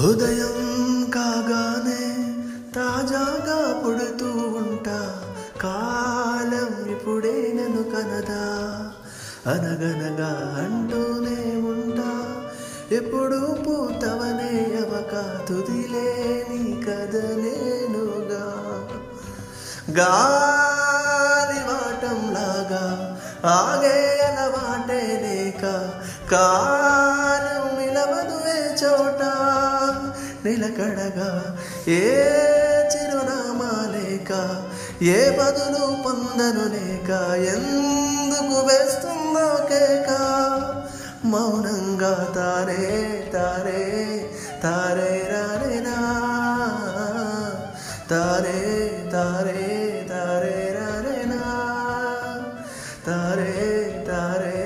ఉదయం కాగానే తాజాగా పుడుతూ ఉంటా. కాలం ఇప్పుడే నన్ను కనదా. అనగనగా అంటూనే ఉంటా. ఎప్పుడు పూతవనే అవక తుదిలేని కథ నేనుగా గాలి వాటంలాగా ఆగే అలవాటే లేక కాలం నిలవదు చోటా. నిలకడగా ఏ చిరునామాలేక ఏ బదులు పొందను లేక ఎందుకు వేస్తుందో కేక? మౌనంగా తారే తారే తారే రారేనా తారే తారే తారే రారేనా తారే తారే